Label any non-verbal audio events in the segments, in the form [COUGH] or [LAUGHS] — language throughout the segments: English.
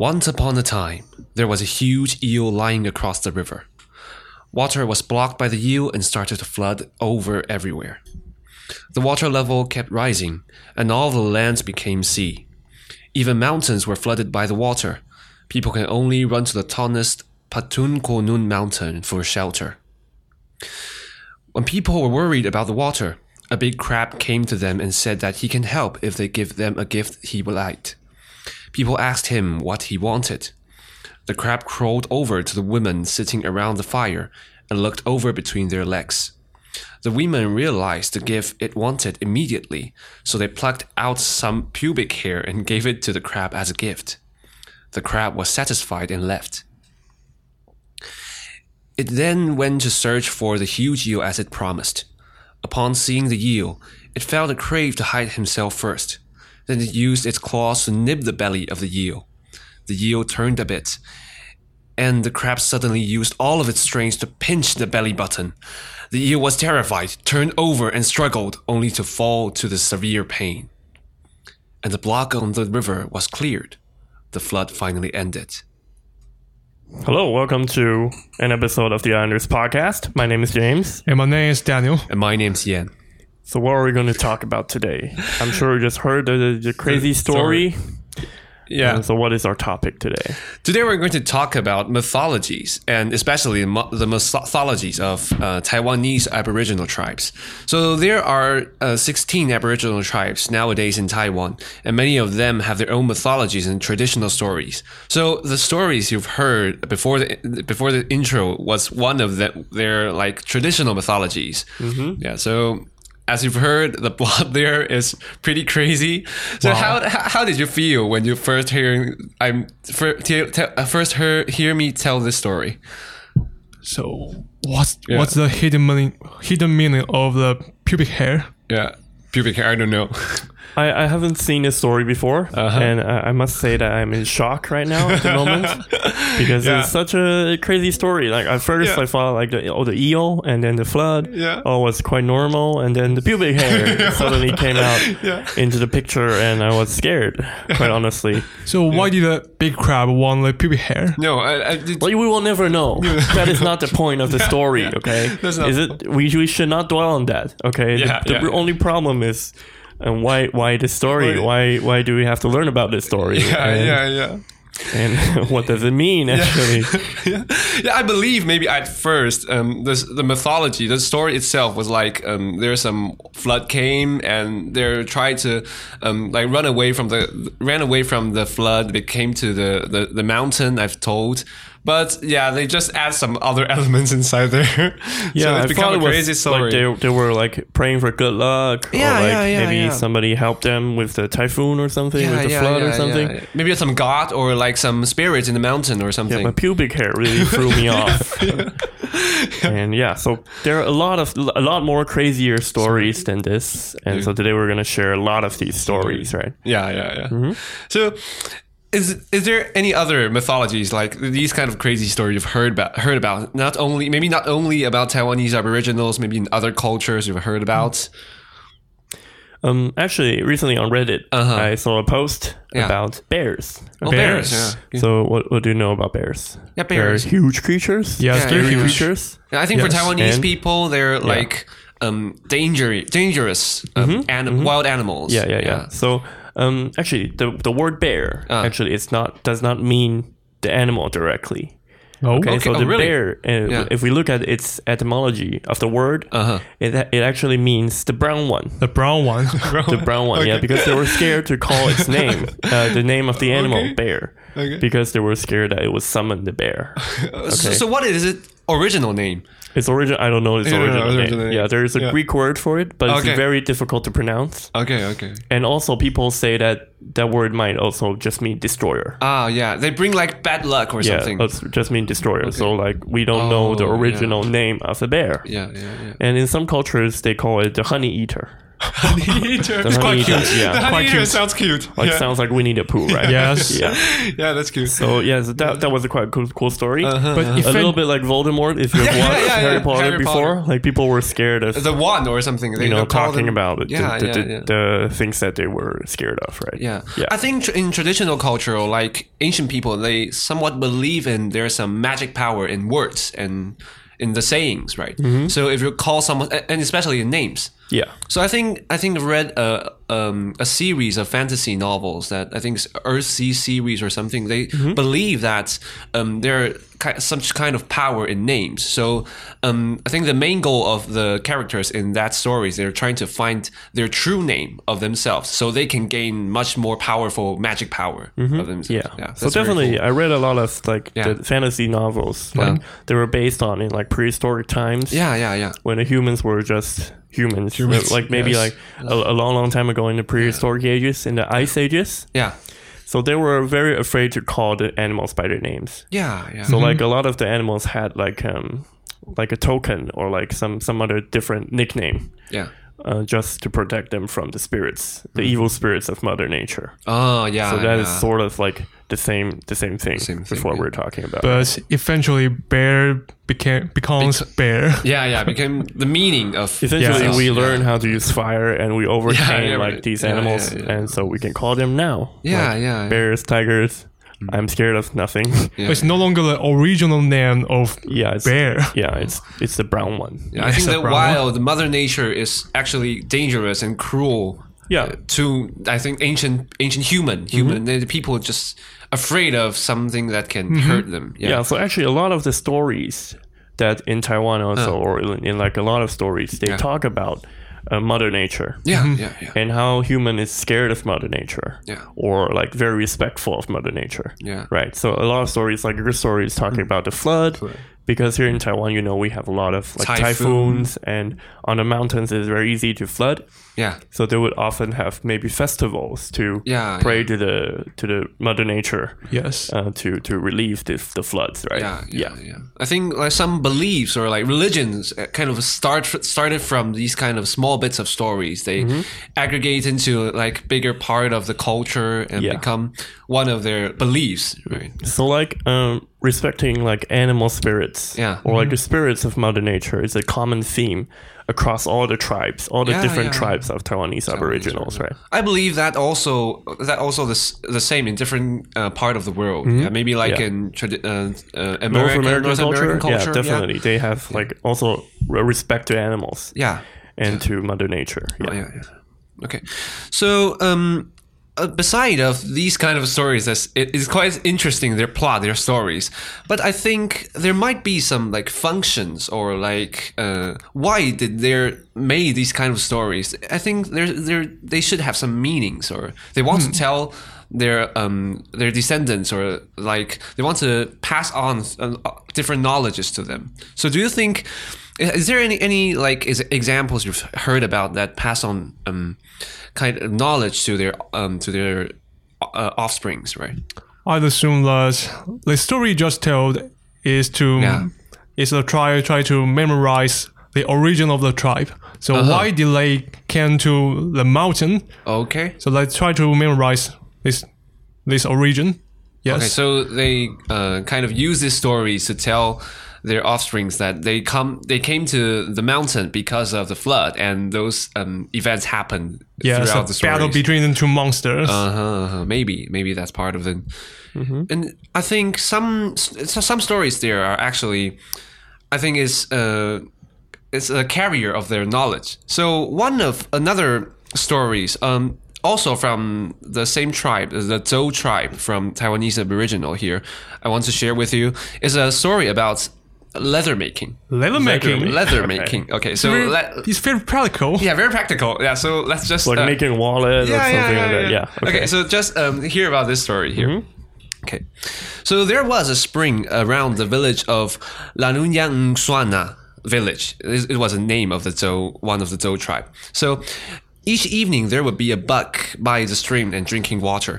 Once upon a time, there was a huge eel lying across the river. Water was blocked by the eel and started to flood over everywhere. The water level kept rising, and all the lands became sea. Even mountains were flooded by the water. People can only run to the tallest Patun Konun mountain for shelter. When people were worried about the water, a big crab came to them and said that he can help if they give them a gift he liked. People asked him what he wanted. The crab crawled over to the women sitting around the fire and looked over between their legs. The women realized the gift it wanted immediately, so they plucked out some pubic hair and gave it to the crab as a gift. The crab was satisfied and left. It then went to search for the huge eel as it promised. Upon seeing the eel, it felt a crave to hide himself first. Then it used its claws to nib the belly of the eel. The eel turned a bit, and the crab suddenly used all of its strength to pinch the belly button. The eel was terrified, turned over, and struggled, only to fall to the severe pain. And the block on the river was cleared. The flood finally ended. Hello, welcome to an episode of the Islanders podcast. My name is James. And my name is Daniel. And my name's Yen. So, what are we going to talk about today? I'm sure you just heard the, the crazy story. Yeah. And so, what is our topic today? Today we're going to talk about mythologies, and especially the mythologies of uh, Taiwanese Aboriginal tribes. So there are uh, 16 Aboriginal tribes nowadays in Taiwan, and many of them have their own mythologies and traditional stories. So the stories you've heard before the before the intro was one of the, their like traditional mythologies. Mm-hmm. Yeah. So as you've heard, the [LAUGHS] plot there is pretty crazy. So wow. how how did you feel when you first hearing I'm first, uh, first heard hear me tell this story? So what's yeah. what's the hidden meaning hidden meaning of the pubic hair? Yeah, pubic hair. I don't know. [LAUGHS] I, I haven't seen this story before, uh-huh. and I, I must say that I'm in shock right now at the [LAUGHS] moment because yeah. it's such a crazy story. Like at first, yeah. I thought like the, oh the eel and then the flood, yeah. oh was quite normal, and then the pubic hair [LAUGHS] suddenly came out [LAUGHS] yeah. into the picture, and I was scared, quite honestly. So why did the big crab want the pubic hair? No, I, I did... well, we will never know. that is not the point of the story. Okay, is it? We, we should not dwell on that. Okay, yeah, the, the only problem is and why why this story? Why why do we have to learn about this story? Yeah, and, yeah, yeah. And [LAUGHS] what does it mean actually? [LAUGHS] yeah. yeah, I believe maybe at first um, this, the mythology, the story itself was like um, there's some flood came and they're trying to um, like run away from the ran away from the flood. They came to the the, the mountain. I've told, but yeah, they just add some other [LAUGHS] elements inside there. Yeah, [LAUGHS] so it's become a crazy story. Like they, they were like praying for good luck. Yeah, or like yeah, yeah, maybe yeah. somebody helped them with the typhoon or something, yeah, with the yeah, flood or something. Maybe some god or like some spirits in the mountain or something. Yeah, my pubic hair really [LAUGHS] threw me off. and yeah, so there are a lot of a lot more crazier stories than this, and so today we're gonna share a lot of these stories, right? Yeah, yeah, yeah. Mm-hmm. So is is there any other mythologies like these kind of crazy stories you've heard about heard about? Not only maybe not only about Taiwanese aboriginals maybe in other cultures you've heard about? Um actually recently on Reddit uh-huh. I saw a post yeah. about bears. Oh, bears, bears yeah. so what, what do you know about bears? Yeah bears. they're huge creatures. Yeah, yeah scary creatures. Yeah, I think yes. for Taiwanese and, people they're like um danger dangerous um, mm-hmm. and mm-hmm. wild animals. Yeah yeah. Yeah. So um, actually, the the word bear uh. actually it's not does not mean the animal directly. Oh, okay, okay. so oh, the really? bear, uh, yeah. if we look at its etymology of the word, uh-huh. it it actually means the brown one. The brown one. [LAUGHS] the brown one, okay. yeah, because they were scared to call its [LAUGHS] name, uh, the name of the animal, okay. bear, because they were scared that it would summon the bear. [LAUGHS] so, so, what is it original name? Its origin, I don't know its original, name. name. Yeah, there is a yeah. Greek word for it, but it's very difficult to pronounce. Okay, okay. And also, people say that that word might also just mean destroyer. Ah, yeah, they bring like bad luck or yeah, something. Yeah, just mean destroyer. Okay. So like we don't oh, know the original yeah. name of the bear. Yeah, yeah, yeah. And in some cultures, they call it the honey eater. [LAUGHS] honey eater. The honey eater, The honey Quite eater cute. sounds cute. Like yeah. sounds like Winnie the Pooh, right? [LAUGHS] Yes. Yeah. yeah, that's cute. So yeah, so that that was a quite cool, cool story. But A little bit like Voldemort. If you've watched [LAUGHS] Uh-huh. yeah, yeah, Harry yeah. Potter Harry before, Potter. like people were scared of the one or something. They, you know talking them- about it, Yeah, the, yeah, the, yeah. the things that they were scared of, right? Yeah. Yeah. I think tr- in traditional culture, like ancient people, they somewhat believe in there's some magic power in words and in the sayings, right? Mm-hmm. So if you call someone, and especially in names. Yeah. So I think I think I read a um, a series of fantasy novels that I think is Earthsea series or something. They Mm-hmm. believe that um, there are some kind of power in names. So um, I think the main goal of the characters in that stories they're trying to find their true name of themselves, so they can gain much more powerful magic power of themselves. Mm-hmm. Yeah. so definitely, cool. I read a lot of like Yeah. the fantasy novels. Like Yeah. they were based on in like prehistoric times. Yeah, yeah, yeah. When the humans were just humans, like maybe yes. like a, a long, long time ago in the prehistoric ages, in the ice ages. Yeah, So they were very afraid to call the animals by their names. yeah, yeah. So like a lot of the animals had like um like a token or like some some other different nickname yeah. uh, just to protect them from the spirits, the evil spirits of Mother Nature. Oh, yeah. So that is yeah. sort of like the same the same thing Same with thing, what yeah. we're talking about. but eventually bear became becomes bear. [LAUGHS] Yeah, yeah. Became the meaning of [LAUGHS] Essentially, Yeah. we Yeah. learn how to use fire, and we [LAUGHS] overcame yeah, like right. these Yeah, animals, yeah, yeah. and so we can call them now. Yeah, Like yeah, Mm. yeah. Bears, tigers. I'm scared of nothing. Yeah. It's no longer the original name of yeah, it's, bear. Yeah, it's it's the brown one. Yeah, I think Yes, that Brown. wild Mother Nature is actually dangerous and cruel. Yeah. uh, to I think ancient ancient human human the people just afraid of something that can mm-hmm. hurt them. Yeah. Yeah. so actually, a lot of the stories that in Taiwan also, oh. or in, in like a lot of stories, they Yeah. talk about uh, Mother Nature. Yeah, mm-hmm. yeah, yeah. And how human is scared of Mother Nature, Yeah. or like very respectful of Mother Nature, Yeah. right? So a lot of stories, like your story, is talking mm. about the flood, because here in Taiwan, you know, we have a lot of like Typhoon. typhoons, and on the mountains, it's very easy to flood. Yeah. So they would often have maybe festivals to Yeah, pray yeah. to the to the Mother Nature Yes. uh, to to relieve the, the floods, right? Yeah, yeah, yeah. I think like some beliefs or like religions uh, kind of start started from these kind of small bits of stories. They Mm-hmm. aggregate into like bigger part of the culture and Yeah. become one of their beliefs. Right. So like um, respecting like animal spirits, Yeah. or like the spirits of Mother Nature is a common theme across all the tribes, all the Yeah, different yeah. tribes of Taiwanese Aboriginals, right? I believe that also that also the, the same in different uh, part of the world. Yeah, maybe like Mm-hmm. Yeah. in tradi- uh, uh, North American, American North culture, American culture. yeah, definitely. They have like also respect to animals Yeah. and to Mother Nature. Yeah. Oh, yeah, yeah. Okay. So, um, uh, beside of these kind of stories, it is quite interesting. Their plot, their stories, but I think there might be some like functions or like uh, why did they made these kind of stories? I think there there they should have some meanings or they want to tell their um their descendants or like they want to pass on uh, different knowledges to them. So, do you think? Is there any any like is examples you've heard about that pass on um kind of knowledge to their um to their uh, offsprings, right? I'd assume that the story just told is to Yeah. is to try try to memorize the origin of the tribe. So Uh-huh. why did they came to the mountain? Okay. So let's try to memorize this this origin. Yes. Okay, so they uh, kind of use these stories to tell their offsprings that they come they came to the mountain because of the flood and those um, events happened yes. throughout A the stories. battle between the two monsters. Uh-huh, uh-huh. Maybe, maybe that's part of it. Mm-hmm. And I think some so some stories there are actually, I think is uh, it's a carrier of their knowledge. So one of another stories, um, also from the same tribe, the Zhou tribe from Taiwanese Aboriginal here, I want to share with you is a story about leather making. leather making. Leather Okay. making. Okay, so Very- le- it's very practical. yeah, very practical. Yeah, so let's just Like uh, making wallet or something like that. Yeah. Okay. so just um, hear about this story here. Okay, so there was a spring around the village of Lanunyang Suana village. It it was a name of the Zhou, one of the Zhou tribe. So each evening there would be a buck by the stream and drinking water,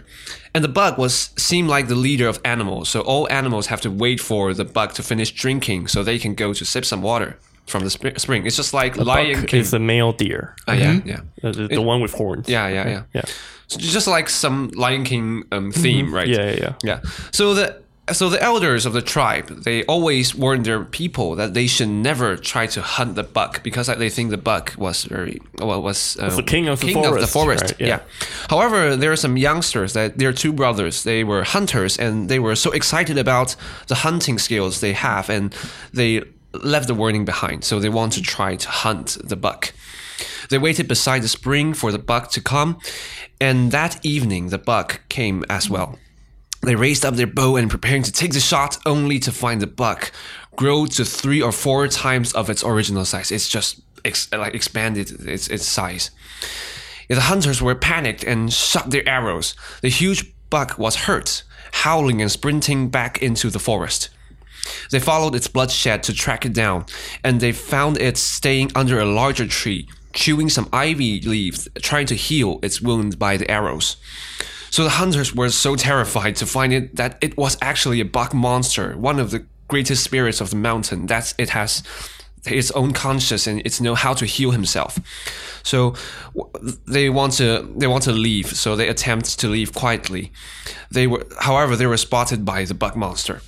and the buck was seemed like the leader of animals. So all animals have to wait for the buck to finish drinking so they can go to sip some water. from the sp- spring. It's just like Buck Lion King. is a male deer. Ah, yeah, yeah. The, the, the one with horns. Yeah, yeah, yeah. Yeah. So just like some Lion King um, theme, right? Yeah, yeah, yeah. Yeah. So the so the elders of the tribe they always warn their people that they should never try to hunt the buck because they think the buck was very well was uh, the king of the the forest, forest. right? Yeah. Yeah. However, there are some youngsters that they're two brothers. They were hunters and they were so excited about the hunting skills they have and they left the warning behind. So they want to try to hunt the buck. They waited beside the spring for the buck to come, and that evening the buck came as well. They raised up their bow and preparing to take the shot, only to find the buck grow to three or four times of its original size. It's just ex- like expanded its its size. The hunters were panicked and shot their arrows. The huge buck was hurt, howling and sprinting back into the forest. They followed its bloodshed to track it down, and they found it staying under a larger tree, chewing some ivy leaves, trying to heal its wound by the arrows. So the hunters were so terrified to find it that it was actually a buck monster, one of the greatest spirits of the mountain. That it has its own conscience and it's know how to heal himself. So they want to they want to leave. So they attempt to leave quietly. They were, however, they were spotted by the buck monster.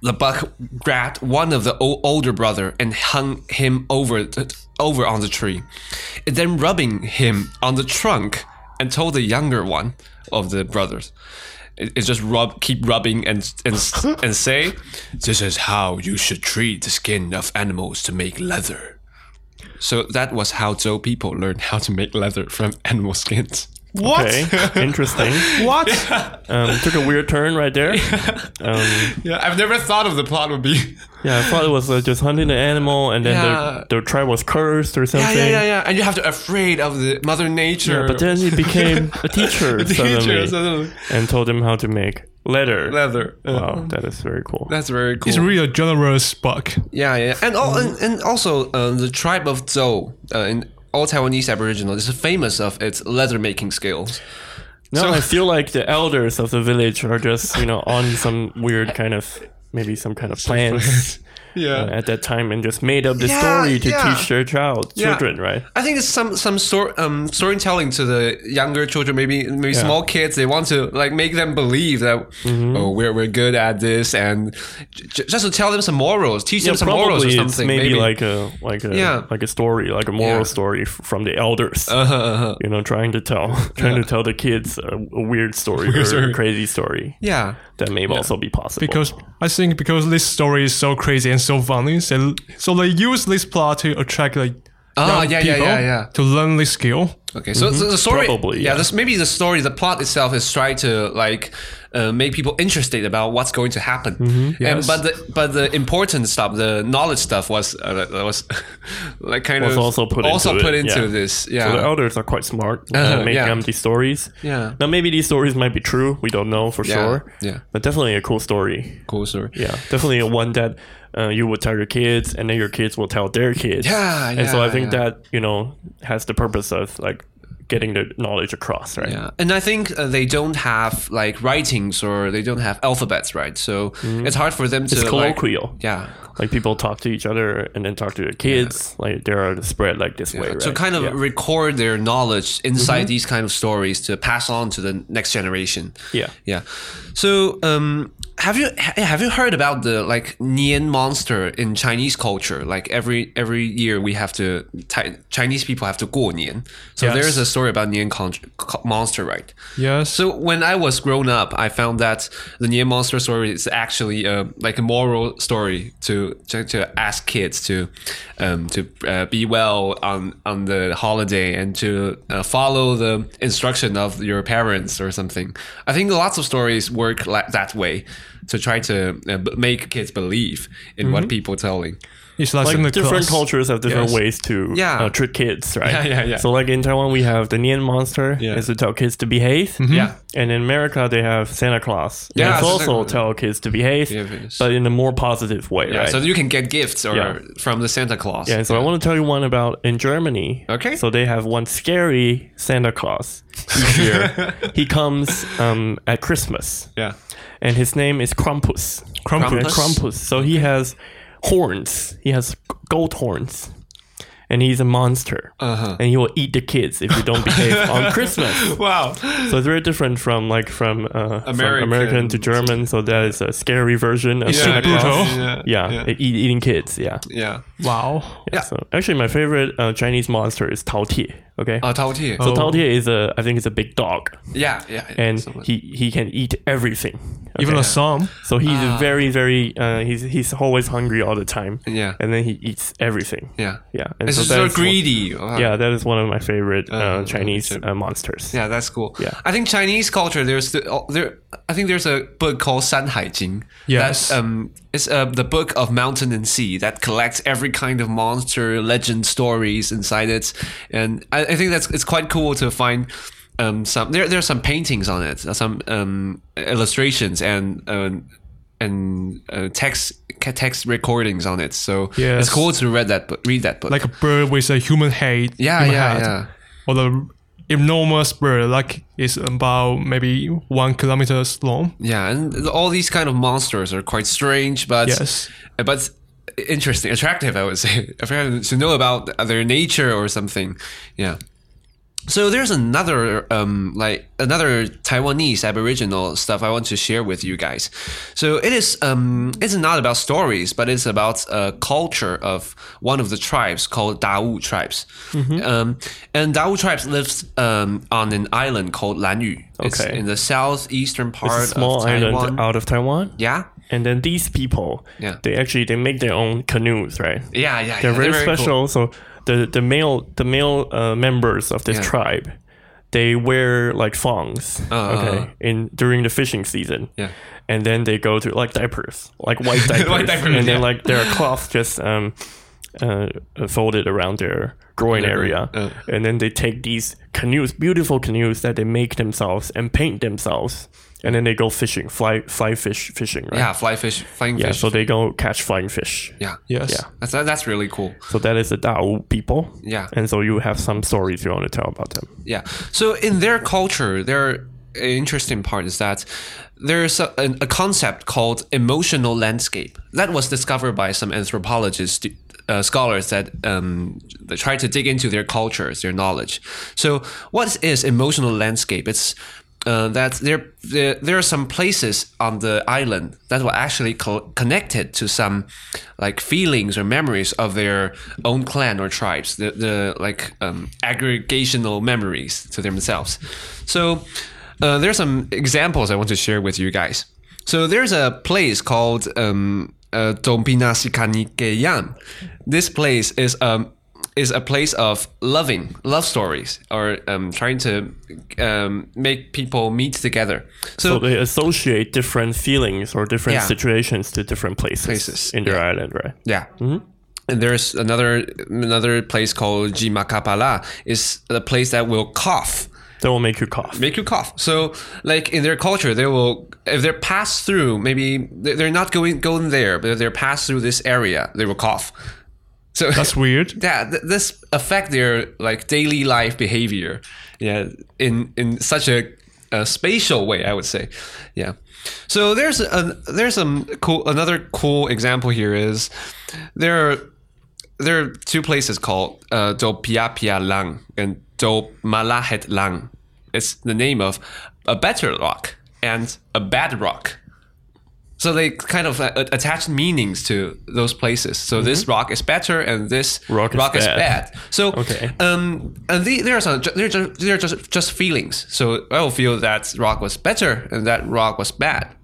The buck grabbed one of the older brother and hung him over the, over on the tree, and then rubbing him on the trunk and told the younger one of the brothers, it, it just rub keep rubbing and and [LAUGHS] and say, "This is how you should treat the skin of animals to make leather." So that was how Zhou people learned how to make leather from [LAUGHS] animal skins. What? Okay, [LAUGHS] interesting. What? [LAUGHS] Um, took a weird turn right there. Um, Yeah, I've never thought of the plot would be. yeah, I thought it was uh, just hunting the animal, and then Yeah. the, the tribe was cursed or something. yeah, yeah, yeah. And you have to afraid of the Mother Nature. Yeah, but then he [LAUGHS] became a teacher, Teacher, suddenly, suddenly. and told him how to make leather. leather. Uh, Wow, that is very cool. That's very cool. He's really a generous buck. Yeah, yeah, and all, and, and also uh, the tribe of Zhou uh, in all Taiwanese Aboriginal is famous of its leather making skills. No, So- I feel like the elders of the village are just, you know, on some weird kind of, maybe some kind of [LAUGHS] plans Yeah, uh, at that time and just made up the Yeah, story to yeah. teach their child, children, right? I think it's some some sort um storytelling to the younger children, maybe maybe small kids. They want to like make them believe that Mm-hmm. oh we're we're good at this, and j- just to tell them some morals, teach them some morals or something. maybe, like a like a Yeah. like a story, like a moral story from the elders. uh-huh, uh-huh. you know, trying to tell [LAUGHS] trying to tell the kids a, a weird story or story. a crazy story yeah. That may also be possible. Because I think because this story is so crazy and so funny, so, so they use this plot to attract like Ah, yeah, yeah, yeah, yeah. to learn this skill. Okay, so, so the story, Probably, yeah, yeah. This, maybe the story, the plot itself is trying to like uh, make people interested about what's going to happen. And Yes. but the but the important stuff, the knowledge stuff, was uh, was [LAUGHS] like kind Was of also put also into put it, into yeah. this. So Yeah, the elders are quite smart Uh-huh, uh, making yeah. up these stories. Yeah. Now maybe these stories might be true. We don't know for Yeah, sure. yeah. But definitely a cool story. cool story. Yeah. Definitely a one that uh, you would tell your kids, and then your kids will tell their kids. Yeah, And so I think yeah. that you know has the purpose of like getting the knowledge across, right? Yeah, and I think uh, they don't have like writings or they don't have alphabets, right? So it's hard for them to Mm-hmm. It's like- colloquial. yeah, Like people talk to each other and then talk to their kids. Like they are spread like this way, right? to kind of yeah. Mm-hmm. record their knowledge inside these kind of stories to pass on to the next generation. Yeah. yeah. So, um, have you have you heard about the like Nian monster in Chinese culture? Like every every year we have to Chinese people have to 过年. So Yes. there's a story about Nian con- monster, right? Yes. So when I was grown up, I found that the Nian monster story is actually uh, like a moral story to to, to ask kids to um, to uh, be well on on the holiday and to uh, follow the instruction of your parents or something. I think lots of stories work like that way to try to uh, make kids believe in what people telling. It's like, like Santa different Claus. cultures have different Yes. ways to Yeah. uh, trick kids, right? Yeah, yeah, yeah. So like in Taiwan, we have the Nian monster, Yeah. Mm-hmm. is to tell kids to behave. Yeah. And in America, they have Santa Claus. Yeah, Yeah, it's also Claus. tell kids to behave, Yeah, but in a more positive way, Yeah, right? so you can get gifts or Yeah. from the Santa Claus. yeah, so I want to tell you one about in Germany. Okay. So they have one scary Santa Claus each year. [LAUGHS] he comes um, at Christmas, yeah. and his name is Krampus. Krampus. Okay, Krampus. So he has horns. He has gold horns. And he's a monster, Uh-huh. and he will eat the kids if you don't behave [LAUGHS] on Christmas. Wow. So it's very different from like from, uh, from American American to German. So that is a scary version of It's Santa brutal. Claus. Yeah. Yeah, Yeah. Eat, eating kids. Yeah. yeah. Wow. Yeah. So actually, my favorite uh, Chinese monster is Tao Tie. Okay. Uh, Tao Tie. so Oh. Tao Tie is a, I think it's a big dog, yeah, yeah. and Someone- he he can eat everything. Even Okay? a song. So he's Ah. very, very. Uh, he's he's always hungry all the time. Yeah. And then he eats everything. yeah. Yeah. And It's so so that's one- greedy. Wow. yeah, that is one of my favorite uh, Uh, Chinese uh, monsters. Yeah, that's cool. Yeah. I think Chinese culture. There's the, oh, there. I think there's a book called San Hai Jing. Yes. That, um, it's uh, the book of mountain and sea that collects every kind of monster legend stories inside it, and I, I think that's it's quite cool to find. Um, some there there are some paintings on it, some um, illustrations and um, and uh, text text recordings on it. So Yes. it's cool to read that book, read that book. Like a bird with a human head. yeah, human yeah, head. yeah. Or the enormous bird, like it's about maybe one kilometers long. Yeah, and all these kind of monsters are quite strange, but Yes. but interesting, attractive. I would say [LAUGHS] to know about their nature or something. Yeah. So there's another um like another Taiwanese Aboriginal stuff I want to share with you guys. So it is um it's not about stories, but it's about a culture of one of the tribes called Dawu tribes. Um, and Dawu tribes lives um on an island called Lanyu. It's Okay. in the southeastern It's part a small of Taiwan. island out of Taiwan. yeah. And then these people, Yeah. they actually they make their own canoes, right? Yeah, yeah, They're yeah. very cool. special. So the the male the male uh, members of this Yeah. tribe, they wear like thongs, Uh, okay, uh. in during the fishing season. Yeah. And then they go to like diapers, like [LAUGHS] white diapers, diapers, and then yeah. like their cloth just um, uh, folded around their groin Yeah, area, uh. and then they take these canoes, beautiful canoes that they make themselves and paint themselves, and then they go fishing, fly fly fish fishing, right? Yeah, fly fish, flying Yeah, fish. so they go catch flying fish. yeah, Yes. Yeah. That's that's really cool. So that is the Dao people. Yeah. And so you have some stories you want to tell about them. Yeah. So in their culture, their interesting part is that there's a, a, a concept called emotional landscape that was discovered by some anthropologists. Uh, scholars that um, try to dig into their cultures, their knowledge. So, what is emotional landscape? It's uh, that there, there there are some places on the island that were actually co- connected to some like feelings or memories of their own clan or tribes the, the like um, aggregational memories to themselves so uh, there's some examples i want to share with you guys so there's a place called um, uh. This place is um, is a place of loving love stories or um, trying to um, make people meet together. So So, they associate different feelings or different Yeah. situations to different places, Places, in their island, right? yeah. And there's another another place called Jimakapala. is a place that will cough. That will make you cough. make you cough. So, like in their culture, they will if they're passed through, maybe they- they're not going going there, but if they're passed through this area, they will cough. So [LAUGHS] That's weird. yeah, th- this affect their like daily life behavior. Yeah, in in such a, a spatial way, I would say. Yeah. So there's a there's some cool another cool example here is there are there are two places called uh, Do Pia Pia Lang and Do Malahet Lang. It's the name of a better rock and a bad rock. So they kind of uh, attach meanings to those places. So this rock is better, and this Rock is is bad. bad. So Okay. um, and the, there's a, they're just they're just just feelings. So I will feel that rock was better and that rock was bad.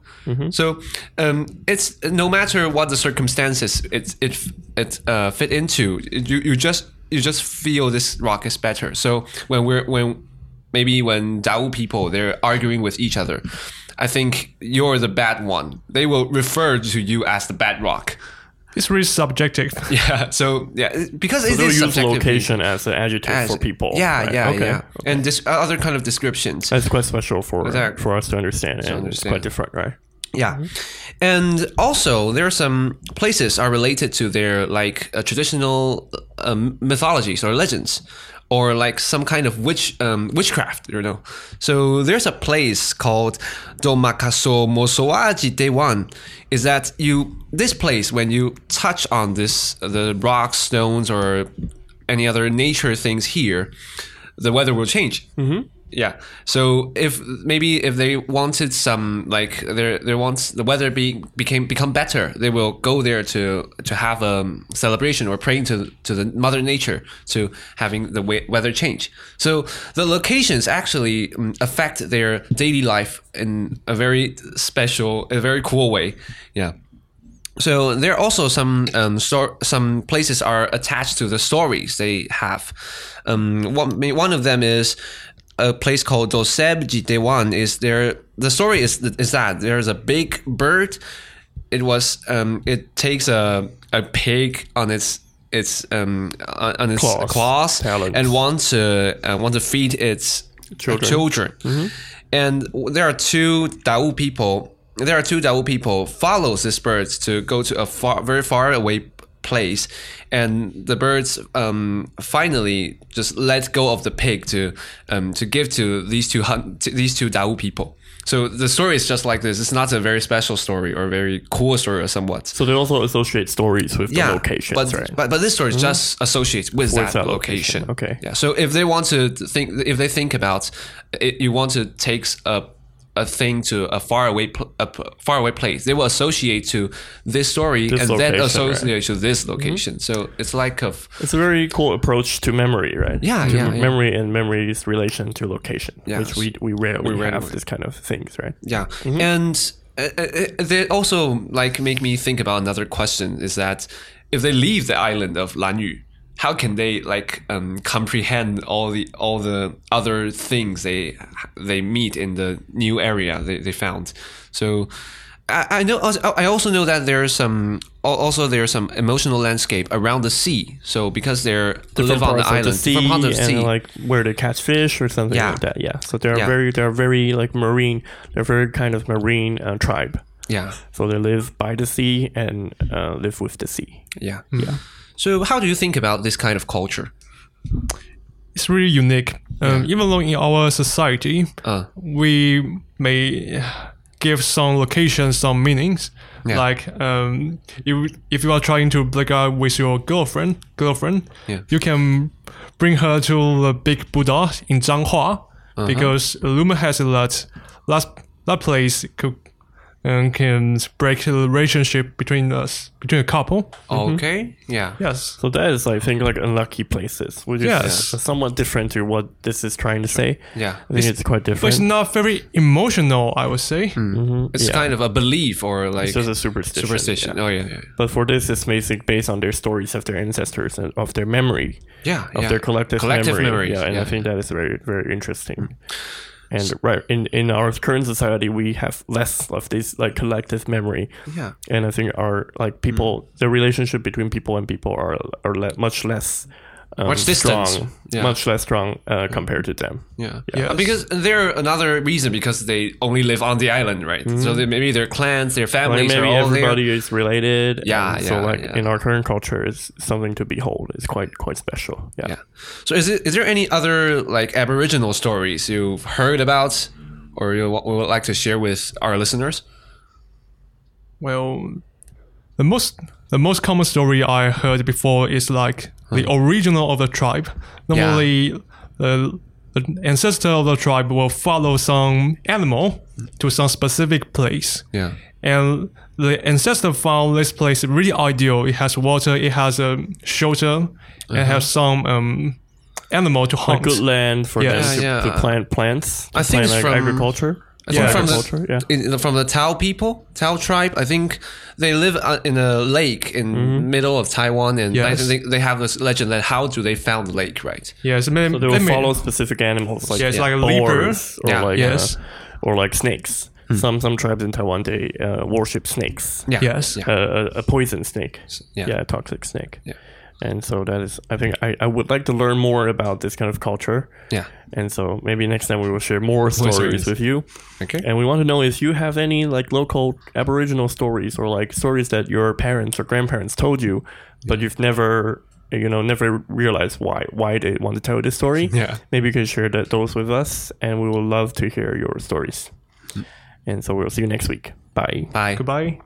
So um, it's no matter what the circumstances it it it uh, fit into, you you just you just feel this rock is better. So when we're when maybe when Dao people they're arguing with each other, I think you're the bad one. They will refer to you as the bad rock. It's really subjective. [LAUGHS] Yeah. So yeah, because it They'll is use location as an adjective as- for people. Yeah, right? yeah, okay. yeah. And this other kind of descriptions. That's quite special for Exactly. for us to understand, and it's quite different, right? Yeah, and also there are some places are related to their like uh, traditional um, mythologies or legends, or like some kind of witch um, witchcraft, you know. So there's a place called Domakaso Mosoaji Dewan. Is that you this place when you touch on this the rocks, stones, or any other nature things here, the weather will change. Mm-hmm. Yeah. So if maybe if they wanted some like they they want the weather be became become better, they will go there to to have a celebration or praying to to the mother nature to having the weather change. So the locations actually um, affect their daily life in a very special, a very cool way. Yeah. So there are also some um, some places are attached to the stories they have. Um, one one of them is a place called Doseb Jidewan. Is there? The story is is that there's a big bird. It was um, it takes a a pig on its its um on its Claws. claws, and want to uh, want to feed its Children. children. And there are two Dao people. There are two Dao people follows this bird to go to a far, very far away place, and the birds um, finally just let go of the pig to um, to give to these two hun- to these two Dao people. So the story is just like this. It's not a very special story or a very cool story or somewhat. So they also associate stories with the locations, but, right? Mm-hmm. but but this story just associates with, that, that location. location, okay. Yeah. So if they want to think, if they think about, it, you want to take a a thing to a far away pl- a p- far away place, they will associate to this story This and then associate right. Mm-hmm. to this location. So it's like a It's a very cool approach to memory, right? Yeah, to yeah, yeah. memory and memory's relation to location, Yes. which we we rarely We rarely have this kind of things, right? Yeah, Mm-hmm. and uh, uh, they also like make me think about another question: is that if they leave the island of Lanyu, how can they like um, comprehend all the all the other things they they meet in the new area they, they found? So. I I know. I also know that there's some. Also, there's some emotional landscape around the sea. So because they're live on the island, the sea, different parts of the and sea. like where they catch fish or something Yeah. like that. Yeah. So they're Yeah. very they're very like marine. They're very kind of marine uh, tribe. yeah, So they live by the sea and uh, live with the sea. yeah, Yeah. So how do you think about this kind of culture? It's really unique. Um, Even though in our society, Uh, we may give some locations some meanings. Yeah. Like um, if if you are trying to break up with your girlfriend, girlfriend, Yeah. you can bring her to the big Buddha in Zhanghua Uh-huh. because rumor has it that that that place could um, can break the relationship between us between a couple. okay, yeah. Yes. So that is, I think, like unlucky places, which is Yes. uh, somewhat different to what this is trying to say. Yeah. I think it's, quite different. But it's not very emotional, I would say. It's Yeah. kind of a belief or like It's just a superstition. superstition. yeah. Oh yeah, yeah, But for this, it's basically based on their stories of their ancestors and of their memory, yeah. of yeah. their collective, collective memory. memories. Yeah, and I think that is very, very interesting. And right in in our current society, we have less of this like collective memory. Yeah. and I think our like people, mm. the relationship between people and people are are le- much less. Um, Much distant. strong, Yeah. much less strong uh, compared to them. Yeah. Yes. Uh, Because there another reason because they only live on the island, right? So they, maybe their clans, their Like families maybe are all everybody there. is related. Yeah, and so like yeah. in our current culture, it's something to behold. It's quite quite special. Yeah. Yeah. So is it is there any other like Aboriginal stories you've heard about, or you would like to share with our listeners? Well, the most the most common story I heard before is like the um, original of the tribe. Normally, the, uh, the ancestor of the tribe will follow some animal to some specific place, Yeah. and the ancestor found this place really ideal. It has water, it has a shelter, and uh-huh. has some um, animal to A hunt. good land for Yes. them ah, to, Yeah, to plant plants. To I think plant, it's like from- agriculture. I think Yeah. from agriculture. the yeah. in, from the Tao people, Tao tribe. I think they live uh, in a lake in middle of Taiwan, and I think they have this legend that how do they found the lake, right? Yes, may- So they will let me- follow specific animals like Yeah, it's like a leopard. or Yeah. like Yes. uh, or like snakes. Some some tribes in Taiwan they uh, worship snakes. Yeah. Yes. Yeah. Uh, a, a poison snake. Yeah. a toxic snake. Yeah. And so that is, I think I, I would like to learn more about this kind of culture. Yeah. And so maybe next time we will share more stories stories. with you. Okay. And we want to know if you have any like local Aboriginal stories or like stories that your parents or grandparents told you, but you've never you know never realized why why they want to tell this story. [LAUGHS] Yeah. Maybe you can share that, those with us, and we will love to hear your stories. Mm. And so we'll see you next week. Bye. Bye. Goodbye.